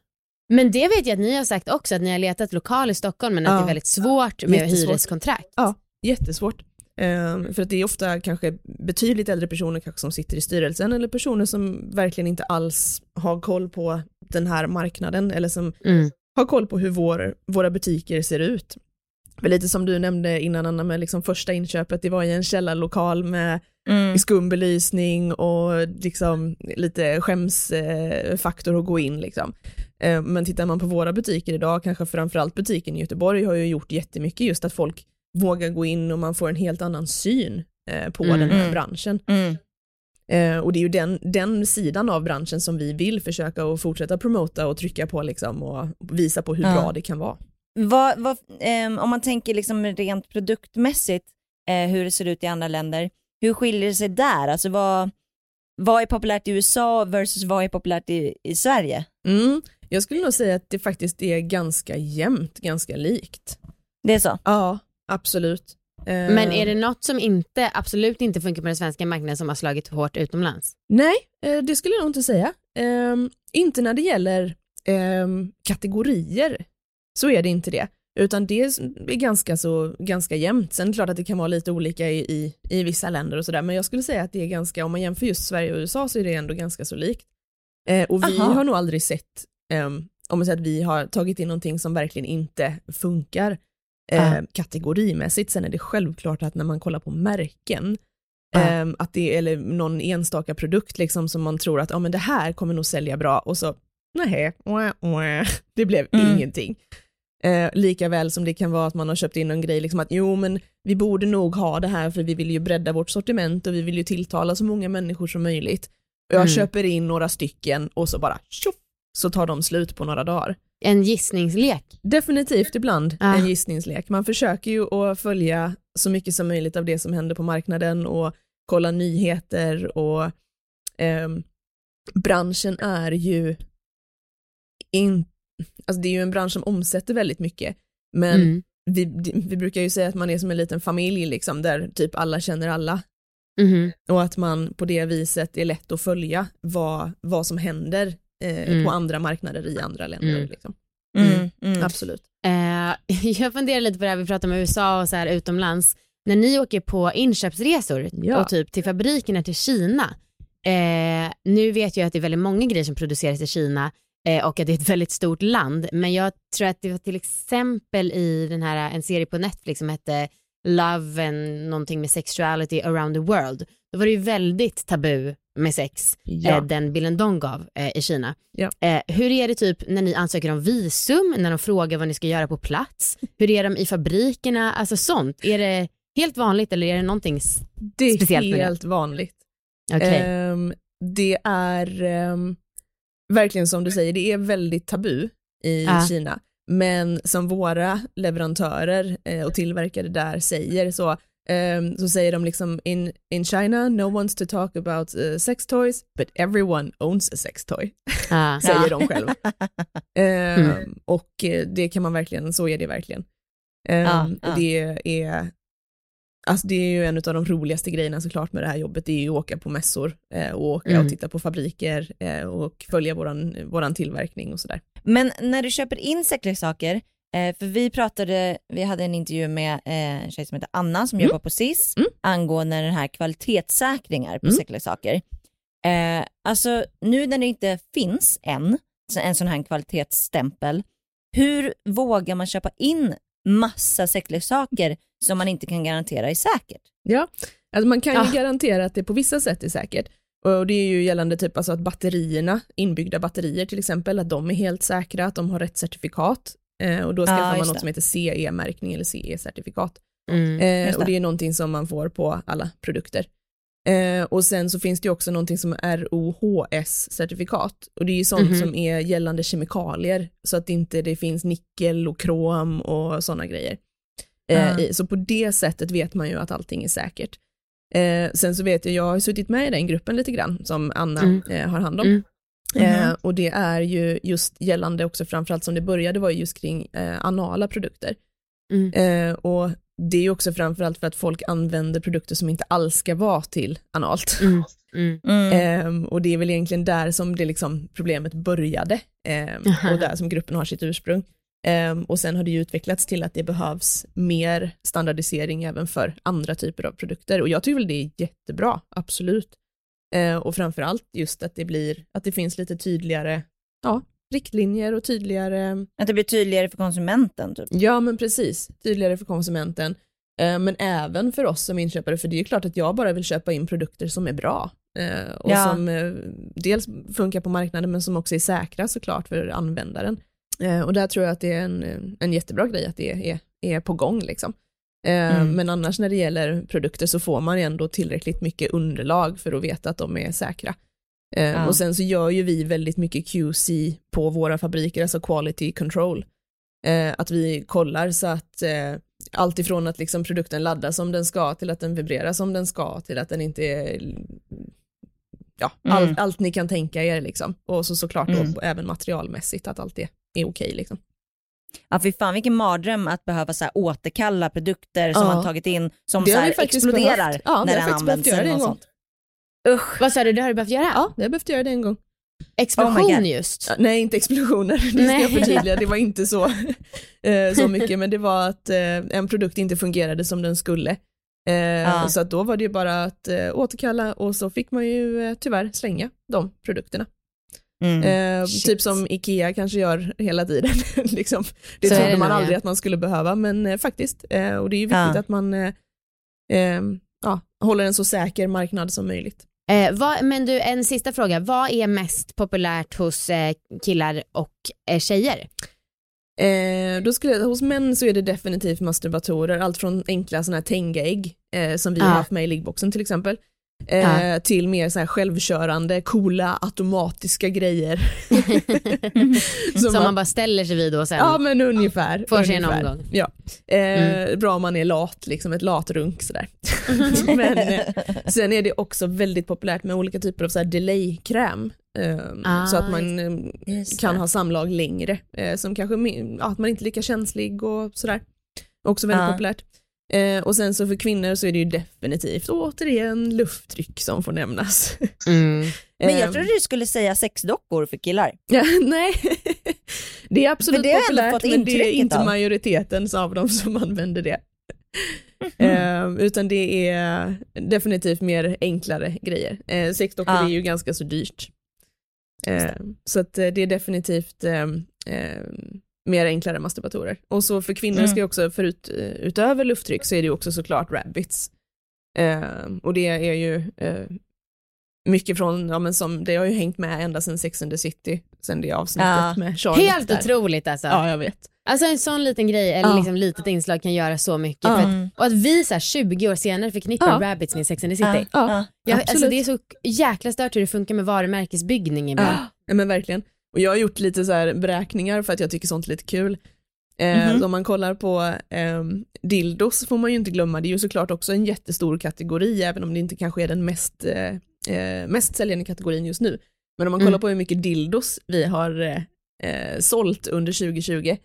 Men det vet jag att ni har sagt också, att ni har letat lokal i Stockholm men att Ja. det är väldigt svårt med Jättesvårt. hyreskontrakt. Ja, jättesvårt. Ehm, för att det är ofta kanske betydligt äldre personer kanske som sitter i styrelsen eller personer som verkligen inte alls har koll på den här marknaden eller som Mm. har koll på hur vår, våra butiker ser ut. Lite som du nämnde innan Anna med liksom första inköpet, det var i en källarlokal med Mm. skum belysning och liksom lite skämsfaktor att gå in liksom. Eh, Men tittar man på våra butiker idag, kanske framförallt butiken i Göteborg har ju gjort jättemycket just att folk vågar gå in och man får en helt annan syn eh, på Mm. den här Mm. branschen. Mm. Eh, Och det är ju den, den sidan av branschen som vi vill försöka att fortsätta promota och trycka på liksom och visa på hur Ja. bra det kan vara. Vad, vad, ehm, om man tänker liksom rent produktmässigt, eh, hur det ser ut i andra länder, hur skiljer det sig där? Alltså vad, vad är populärt i USA versus vad är populärt i, i Sverige? Mm. Jag skulle nog säga att det faktiskt är ganska jämnt, ganska likt. Det är så? Ja, absolut. Eh, Men är det något som inte, absolut inte funkar på den svenska marknaden som har slagit hårt utomlands? Nej, eh, det skulle jag nog inte säga. Ehm, inte när det gäller ehm, kategorier, så är det inte det. Utan det är ganska, så, ganska jämnt. Sen är det klart att det kan vara lite olika i, i, i vissa länder och sådär, men jag skulle säga att det är ganska, om man jämför just Sverige och USA så är det ändå ganska så likt. Eh, och vi Aha. har nog aldrig sett, ehm, om man säger att vi har tagit in någonting som verkligen inte funkar eh, Ah. kategorimässigt. Sen är det självklart att när man kollar på märken, Ah. Ehm, att det, eller någon enstaka produkt liksom som man tror att ja men det här kommer nog sälja bra och så nej, (laughs) det blev Mm. ingenting. Eh, lika väl som det kan vara att man har köpt in en grej, liksom att jo men vi borde nog ha det här för vi vill ju bredda vårt sortiment och vi vill ju tilltala så många människor som möjligt. Och jag Mm. köper in några stycken och så bara tjoff, så tar de slut på några dagar. En gissningslek? Definitivt ibland Ah. en gissningslek. Man försöker ju att följa så mycket som möjligt av det som händer på marknaden och kolla nyheter och ehm, branschen är ju in, alltså det är ju en bransch som omsätter väldigt mycket men Mm. vi, vi brukar ju säga att man är som en liten familj liksom där typ alla känner alla Mhm. och att man på det viset är lätt att följa vad, vad som händer eh, Mm. på andra marknader i andra länder. Mm. Liksom. Mm. Mm. Absolut. Eh, (laughs) jag funderar lite på det här, vi pratar om USA och så här utomlands. När ni åker på inköpsresor Ja. och typ till fabrikerna till Kina. Eh, nu vet jag att det är väldigt många grejer som produceras i Kina och att det är ett väldigt stort land. Men jag tror att det var till exempel i den här, en serie på Netflix som hette Love and någonting med sexuality around the world. Då var det ju väldigt tabu med sex, Ja. eh, den bilden de gav eh, i Kina. Ja. Eh, hur är det typ när ni ansöker om visum, när de frågar vad ni ska göra på plats? Hur är de i fabrikerna? Alltså sånt. Är det helt vanligt eller är det någonting? s- Det är Speciellt med det. helt vanligt. Okej. Ehm, det är ehm, verkligen som du säger, det är väldigt tabu i Ja. Kina. Men som våra leverantörer eh, och tillverkare där säger så, ehm, så säger de liksom in, in China, no one's to talk about eh, sex toys, but everyone owns a sex toy, Ah. (laughs) säger de själva. (laughs) Ehm, Mm. Och eh, det kan man verkligen, så är det verkligen. Och ja. Det är Alltså det är ju en av de roligaste grejerna såklart med det här jobbet, det är ju att åka på mässor eh, och åka Mm. och titta på fabriker eh, och följa våran, våran tillverkning och sådär. Men när du köper in sexleksaker, eh, för vi pratade, vi hade en intervju med en tjej som heter Anna som Mm. jobbar på SIS Mm. angående den här kvalitetssäkringar på Mm. Eh, alltså nu när det inte finns än, en sån här kvalitetsstämpel, hur vågar man köpa in massa sexleksaker som man inte kan garantera är säkert? Ja, alltså man kan ju Ah. garantera att det på vissa sätt är säkert. Och det är ju gällande typ alltså att batterierna, inbyggda batterier till exempel, att de är helt säkra, att de har rätt certifikat. Eh, och då skaffar Ja, man något det. som heter CE-märkning eller CE-certifikat. Mm. Eh, och det. det är någonting som man får på alla produkter. Eh, och sen så finns det också någonting som är ROHS-certifikat och det är ju sånt Mhm. som är gällande kemikalier så att inte det finns nickel och krom och sådana grejer. Eh, i, så på det sättet vet man ju att allting är säkert. Eh, sen så vet jag, jag har suttit med i den gruppen lite grann som Anna Mm. eh, har hand om. Mm. Mhm. och det är ju just gällande också framförallt som det började var ju just kring eh, anala produkter. Mm. Och det är ju också framförallt för att folk använder produkter som inte alls ska vara till analt. Mm. Mm. Mm. Ehm, och det är väl egentligen där som det liksom problemet började Aha. och där som gruppen har sitt ursprung. Ehm, och sen har det ju utvecklats till att det behövs mer standardisering även för andra typer av produkter och jag tycker väl det är jättebra, absolut. Ehm, och framförallt just att det blir, att det finns lite tydligare ja, riktlinjer och tydligare Att det blir tydligare för konsumenten. Typ. Ja men precis, tydligare för konsumenten. Eh, Men även för oss som inköpare, för det är ju klart att jag bara vill köpa in produkter som är bra. eh, Och Ja. som eh, dels funkar på marknaden men som också är säkra såklart för användaren. Och där tror jag att det är en, en jättebra grej att det är, är på gång liksom. Mm. Men annars när det gäller produkter så får man ändå tillräckligt mycket underlag för att veta att de är säkra. Eh, Ja. Och sen så gör ju vi väldigt mycket QC på våra fabriker, alltså quality control. Eh, att vi kollar så att eh, allt ifrån att liksom produkten laddas som den ska till att den vibrerar som den ska till att den inte är ja, Mm. allt, allt ni kan tänka er liksom. Och så såklart Mm. då, även materialmässigt att allt är, är okej liksom. Ja, fy fan vilken mardröm att behöva så här, återkalla produkter som Ja. man tagit in som Det så här, exploderar behövt. Ja, det när den används. eller det något sånt. Usch. Vad sa du, det har du behövt göra? Ja, jag har behövt göra det en gång. Explosion Oh just. Ja, nej, inte explosioner, (laughs) det ska Nej. jag förtydliga, det var inte så, (laughs) eh, så mycket, men det var att eh, en produkt inte fungerade som den skulle. Eh, Ja. Så att då var det ju bara att eh, återkalla och så fick man ju tyvärr slänga de produkterna. Mm. Typ som Ikea kanske gör hela tiden. (laughs) liksom. Det Så trodde det man aldrig ja. att man skulle behöva, men faktiskt. Och det är ju viktigt att man ja, håller en så säker marknad som möjligt. Eh, vad, men du, en sista fråga. Vad är mest populärt hos eh, killar och eh, tjejer? Eh, då skulle, jag- hos män så är det definitivt masturbatorer, allt från enkla sådana här Tenga-ägg eh, som vi har haft med i liggboxen till exempel, eh, till mer så här självkörande, coola, automatiska grejer. (laughs) Som man- man bara ställer sig vid och sen Ja men ungefär. får sig en omgång. Ja. Eh, Mm. Bra om man är lat, liksom ett latrunk sådär. (laughs) men eh, sen är det också väldigt populärt med olika typer av så här delay-kräm. Eh, Ah, så att man eh, Just kan ha samlag längre. Eh, som kanske, ja, att man inte är lika känslig och sådär. Också väldigt Ja. populärt. Eh, och sen så för kvinnor så är det ju definitivt återigen lufttryck som får nämnas. (laughs) Mm. Men Eh, jag trodde du skulle säga sexdockor för killar. (laughs) Ja, nej, (laughs) det är absolut det populärt men det är inte av. majoriteten av dem som använder det. Eh, utan det är definitivt mer enklare grejer. Eh, sexdockor Ja. är ju ganska så dyrt. Eh, så att eh, det är definitivt eh, eh, mer enklare masturbatorer. Och så för kvinnor Mm. ska ju också, förut, eh, utöver lufttryck så är det ju också såklart rabbits. Eh, och det är ju eh, mycket från, ja men som, det har ju hängt med ända sedan Sex and the City, sen det avsnittet Ja. med Charlotte Helt där. otroligt alltså. Ja, jag vet. Alltså en sån liten grej, eller Ja. liksom litet inslag kan göra så mycket. Ja. Att, Mm. och att vi så här, 20 år senare förknippar Ja. rabbits med Sex and the City. Ja, Ja. ja. Jag, alltså, det är så jäkla stört hur det funkar med varumärkesbyggning ibland. Ja, men verkligen. Och jag har gjort lite så här beräkningar för att jag tycker sånt är lite kul. Eh, Mhm. Om man kollar på eh, dildos får man ju inte glömma, det är ju såklart också en jättestor kategori, även om det inte kanske är den mest, eh, eh, mest säljande kategorin just nu. Men om man kollar Mm. på hur mycket dildos vi har eh, eh, sålt under 2020 eh,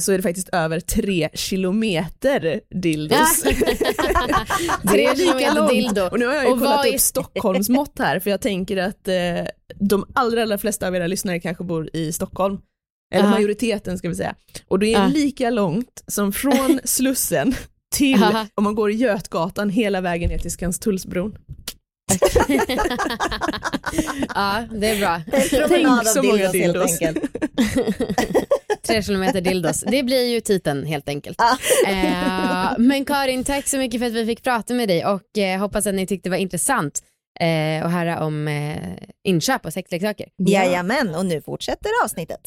så är det faktiskt över tre kilometer dildos. (laughs) Tre är lika kilometer dildo. Och nu har jag ju Och kollat är- upp Stockholmsmått här för jag tänker att eh, de allra, allra flesta av era lyssnare kanske bor i Stockholm. Eller Aha. majoriteten ska vi säga. Och det är Ja. lika långt som från (laughs) Slussen till, Aha. om man går i Götgatan hela vägen ner till Skanstullsbron. (laughs) ja, det är bra. Promenad så många dildos. Tre kilometer dildos. Det blir ju titeln helt enkelt. Ah. Eh, men Karin, tack så mycket för att vi fick prata med dig och eh, hoppas att ni tyckte det var intressant eh, att höra om eh, inköp av sexleksaker. Jajamän, och nu fortsätter avsnittet.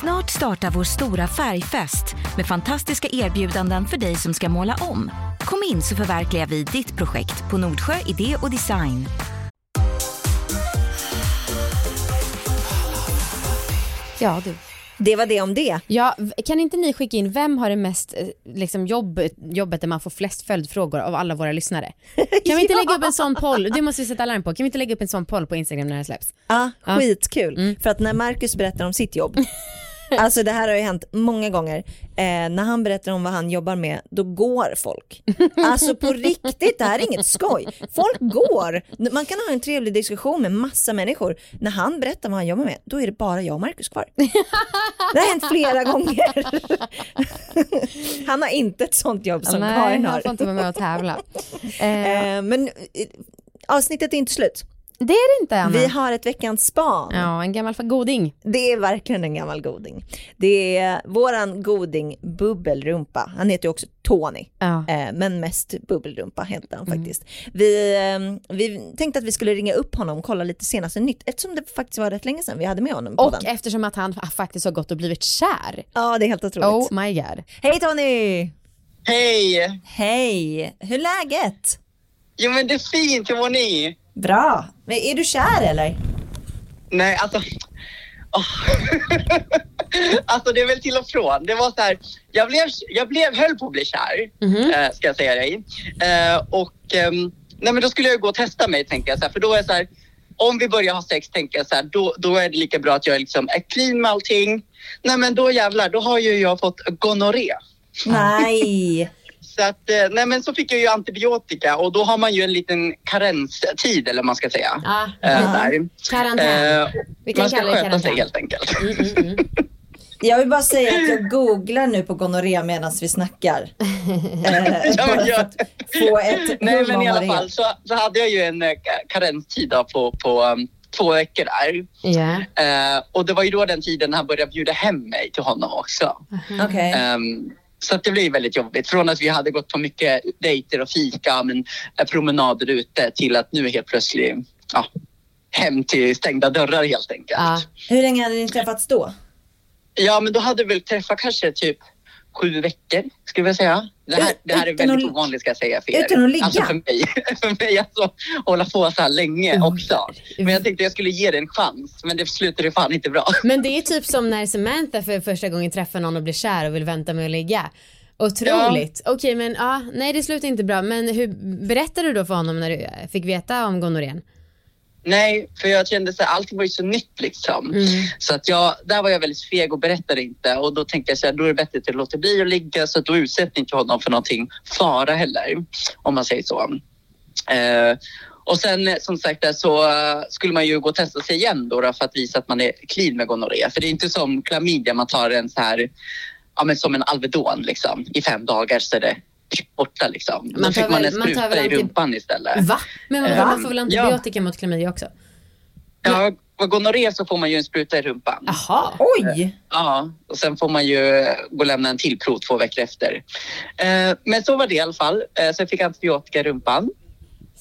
Snart startar vår stora färgfest med fantastiska erbjudanden för dig som ska måla om. Kom in så förverkligar vi ditt projekt på Nordsjö Idé och Design. Ja du. Det var det om det. Ja, kan inte ni skicka in vem har det mest eh, liksom, jobb, jobbet där man får flest följdfrågor av alla våra lyssnare? (laughs) Kan vi inte lägga upp en sån poll? Det måste vi sätta alarm på. Kan vi inte lägga upp en sån poll på Instagram när det släpps? Ja, skitkul. För att när Marcus berättar om sitt jobb, (laughs) (laughs) alltså det här har ju hänt många gånger, eh, när han berättar om vad han jobbar med, då går folk. Alltså på riktigt, det här är inget skoj. Folk går. Man kan ha en trevlig diskussion med massa människor. När han berättar vad han jobbar med, då är det bara jag och Marcus kvar. (laughs) Det har hänt flera gånger. Han har inte ett sånt jobb som Nej, Karin han har. får inte vara med och tävla. Eh, Eh, men eh, avsnittet är inte slut. Det är det inte Anna. Vi har ett veckans span. Ja, en gammal goding. Det är verkligen en gammal goding. Det är våran goding Bubbelrumpa. Han heter ju också Tony, Ja. eh, men mest Bubbelrumpa heter han faktiskt. Vi, eh, vi tänkte att vi skulle ringa upp honom och kolla lite senaste nytt eftersom det faktiskt var rätt länge sedan vi hade med honom på Och den. eftersom att han faktiskt har gått och blivit kär. Ja, det är helt otroligt. Oh my god. Hej Tony! Hej! Hej! Hur är läget? Jo men det är fint, hur mår ni? Bra. Men är du kär eller? Nej, alltså... åh. (laughs) alltså det är väl till och från. Det var så här, jag blev, jag blev, höll på att bli kär, eh, ska jag säga dig. Eh, och ehm, nej men då skulle jag gå och testa mig tänkte jag så här, för då är så här, om vi börjar ha sex tänker jag så här, då, då är det lika bra att jag liksom är clean med allting. Nej men då jävlar, då har ju jag fått gonorré. Nej. (laughs) Så att, eh, nej men så fick jag ju antibiotika och då har man ju en liten karenstid eller vad man ska säga. Eh, där. Karantän. Eh, Vi kan man ska kalla det sköta sig helt enkelt. Mm, mm, mm. (laughs) Jag vill bara säga att jag googlar nu på gonorré medan vi snackar. (laughs) Eh, Ja, bara för att få ett (laughs) Nej men i alla fall så, så hade jag ju en ka- karenstid på, på um, två veckor där. Ja. Eh, och det var ju då den tiden han började bjuda hem mig till honom också. Okej. Ehm, så att det blev väldigt jobbigt. Från att vi hade gått på mycket dejter och fika, men eh, promenader ute till att nu helt plötsligt, ja, hem till stängda dörrar helt enkelt. Ja. Hur länge hade ni träffats då? Ja, men då hade vi väl träffat kanske typ sju veckor, skulle jag säga. Det här, det här är väldigt att- ovanligt ska jag säga för er. utan att ligga? Alltså för mig, (laughs) för mig alltså, hålla på så här länge Mm. också. Men jag tänkte jag skulle ge det en chans, men det slutade fan inte bra. (laughs) Men det är typ som när Samantha för första gången träffar någon och blir kär och vill vänta med att ligga. Otroligt. Okej men ja, nej det slutar inte bra. Men hur berättade du då för honom när du fick veta om gonorrén? Nej, för jag kände så här, allting var ju så nytt liksom. Mm. Så att jag, där var jag väldigt feg och berättade inte. Och då tänkte jag så här, då är det bättre att jag låter bli att ligga så att då utsätter inte honom för någonting fara heller. Om man säger så. Eh, och sen eh, som sagt där, så eh, skulle man ju gå och testa sig igen då, då för att visa att man är clean med gonorré. För det är inte som klamydia, man tar en så här, ja men som en Alvedon liksom. I fem dagar så är det borta liksom. Man Då tar fick man väl- en man tar spruta väl i rumpan istället. Va? Men Eh, man får väl antibiotika mot klamydia också? Ja, och gonorré så får man ju en spruta i rumpan. Jaha. Oj! Ja, och sen får man ju gå och lämna en till prov två veckor efter. Eh, men så var det i alla fall. Eh, jag fick antibiotika i rumpan.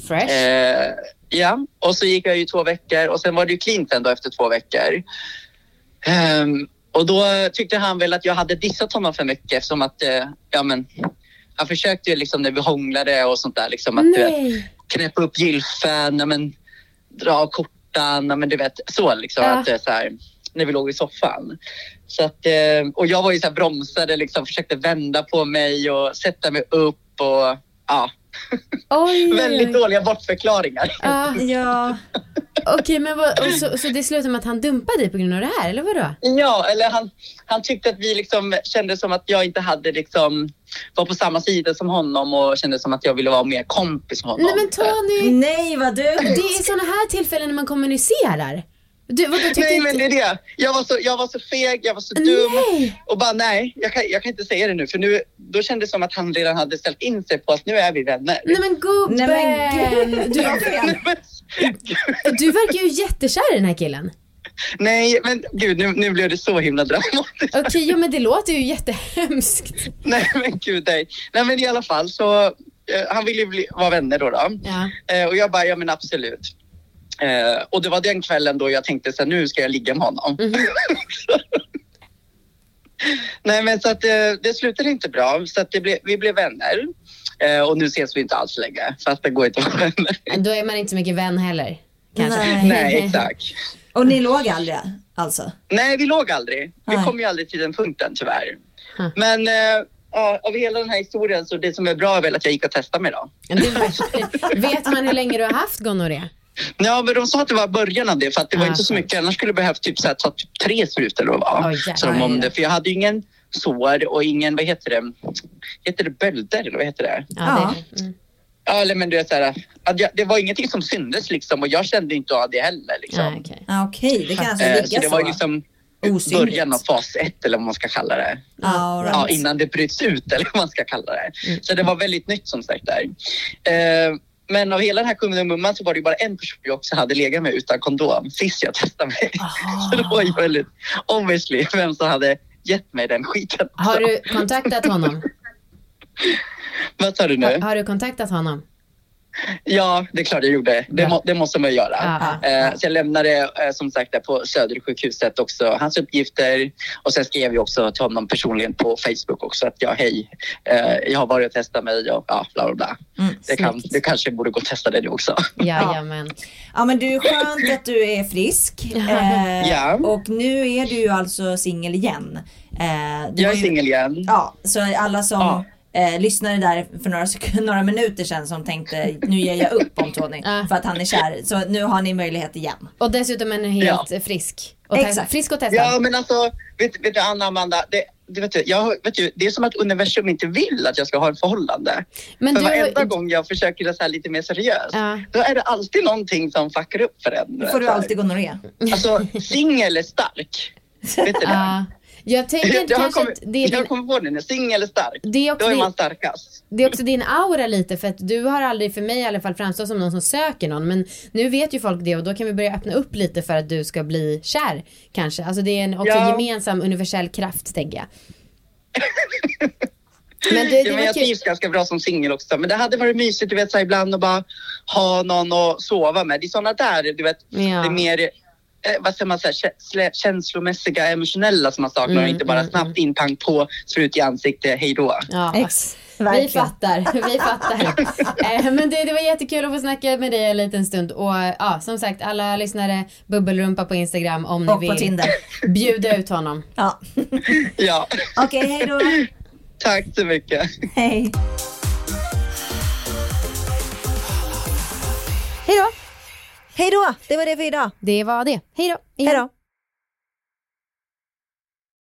Fresh. Eh, ja, och så gick jag ju två veckor och sen var det ju cleant ändå efter två veckor. Ehm, och då tyckte han väl att jag hade dissat honom för mycket eftersom att, eh, ja men, han försökte ju liksom när vi hånglade och sånt där liksom att du Nej. knäppa upp gylfen, ja, men, dra av kortan, ja, men du vet så liksom. Ja. Att, är så här, när vi låg i soffan. Så att, eh, och jag var ju så här bromsade, liksom, försökte vända på mig och sätta mig upp och ja, Oj, (laughs) väldigt oj. dåliga bortförklaringar. Ja, Ja, Okej men vad, och så, så det slutar med att han dumpade dig på grund av det här eller vadå? Ja, eller han, han tyckte att vi liksom kände som att jag inte hade liksom var på samma sida som honom och kände som att jag ville vara mer kompis med honom. Nej men Tony, nej vad det dumt. är sådana här tillfällen när man kommunicerar. Du, vadå, tyckte Nej men det är det. Jag var så, jag var så feg, jag var så dum. Nej! Och bara nej, jag kan, jag kan inte säga det nu för nu, då kändes det som att han redan hade ställt in sig på att nu är vi vänner. Nej men gubben! Nej, men du, du verkar ju jättekär i den här killen. nej men gud nu, nu blev det så himla dramatiskt. Okej, ja men det låter ju jättehemskt. Nej men gud nej. Nej men i alla fall så, eh, han ville ju bli, vara vänner då. då. Ja. Eh, och jag bara, ja men absolut. Eh, och det var den kvällen då jag tänkte så här, nu ska jag ligga med honom. (laughs) Nej, men så att eh, det slutade inte bra, så att det ble, vi blev vänner. Eh, och nu ses vi inte alls längre, fast det går inte att vara vänner. Då är man inte så mycket vän heller. Kanske. Nej. Nej, exakt. Och ni låg aldrig alltså? Nej, vi låg aldrig. Vi Nej. kom ju aldrig till den punkten tyvärr. Huh. Men eh, ja, av hela den här historien så det som är bra är väl att jag gick och testade mig då. Det, vet man hur länge du har haft gonorré? Ja, men de sa att det var början av det för att det var Ah, inte så mycket. Annars skulle jag behövt typ, så här, ta typ tre sprutor eller vad det var. Jävlar. så de om det. För jag hade ju ingen sår och ingen, vad heter det, heter det bölder eller vad heter det? Ja, det, mm. Ja, eller men du vet så här, att jag, det var ingenting som syntes liksom och jag kände inte av det heller liksom. Nej, okej. Ah, Okej, det kan alltså Eh, ligga så det så. var ju liksom Osynligt. början av fas ett eller vad man ska kalla det. Ah, all Ja, right. innan det bryts ut eller vad man ska kalla det. Mm. Så det var väldigt nytt som sagt där. Eh, men av hela den här kummen så var det ju bara en person jag också hade legat med utan kondom sist jag testade mig. (laughs) Så det var ju väldigt obviously vem som hade gett mig den skiten. Har du kontaktat honom? (laughs) Vad sa du nu? Har, har du kontaktat honom? Ja, det är klart jag gjorde. Det, Ja. må, det måste man göra. Ja, Eh, så jag lämnade eh, som sagt på Södersjukhuset också hans uppgifter och sen skrev jag också till honom personligen på Facebook också att jag hej, eh, jag har varit och testat mig och ja, bla bla bla. Mm, Det, kan, det kanske borde gå och testa det nu också. (laughs) Jajamän. Ja men du, skönt att du är frisk. (laughs) Eh, Ja. Och nu är du ju alltså singel igen. Eh, Jag är ju- singel igen. Ja, så alla som Ja. Eh, lyssnade där för några, (laughs) några minuter sedan som tänkte nu ger jag upp om Tony Ja. för att han är kär. Så nu har ni möjlighet igen. Och dessutom en helt frisk. Och Exakt. frisk och testad. Ja, men alltså, vet, vet du Anna Amanda, det, det, vet du, jag, vet du, det är som att universum inte vill att jag ska ha ett förhållande. Men för du varenda gång jag försöker det så här lite mer seriöst, Ja. då är det alltid någonting som fuckar upp för en. Då får du alltid gonorré. Alltså, singel är stark. Vet du det? Ja. Jag tänker (laughs) jag kanske kommit, att det är, jag din, kommit på det nu, singel är stark. det, är Då också är din, man starkast. det är också din aura lite för att du har aldrig för mig i alla fall framstått som någon som söker någon. Men nu vet ju folk det och då kan vi börja öppna upp lite för att du ska bli kär kanske. Alltså det är en också Ja. gemensam universell kraft tänker jag. (laughs) Men det, det Ja, men jag trivs ganska bra som singel också. Men det hade varit mysigt du vet, så ibland att bara ha någon att sova med. Det är sådana där, du vet, Ja. det är mer vad säger man, så här, känslomässiga, emotionella som man saknar Mm, och inte bara mm, snabbt in, pang på, sprut i ansikte, hej då. Ja. Ex. Vi fattar, (laughs) vi fattar. eh, men det, det var jättekul att få snacka med dig en liten stund. Och ja, som sagt, alla lyssnare, bubbelrumpa på Instagram om ni Och vill på Tinder. bjuda ut honom. Ja. (laughs) Ja, Okej, hej då. tack så mycket. Hej. Hej då! Hej då, det var det för idag. Det var det. Hej då! Hej då.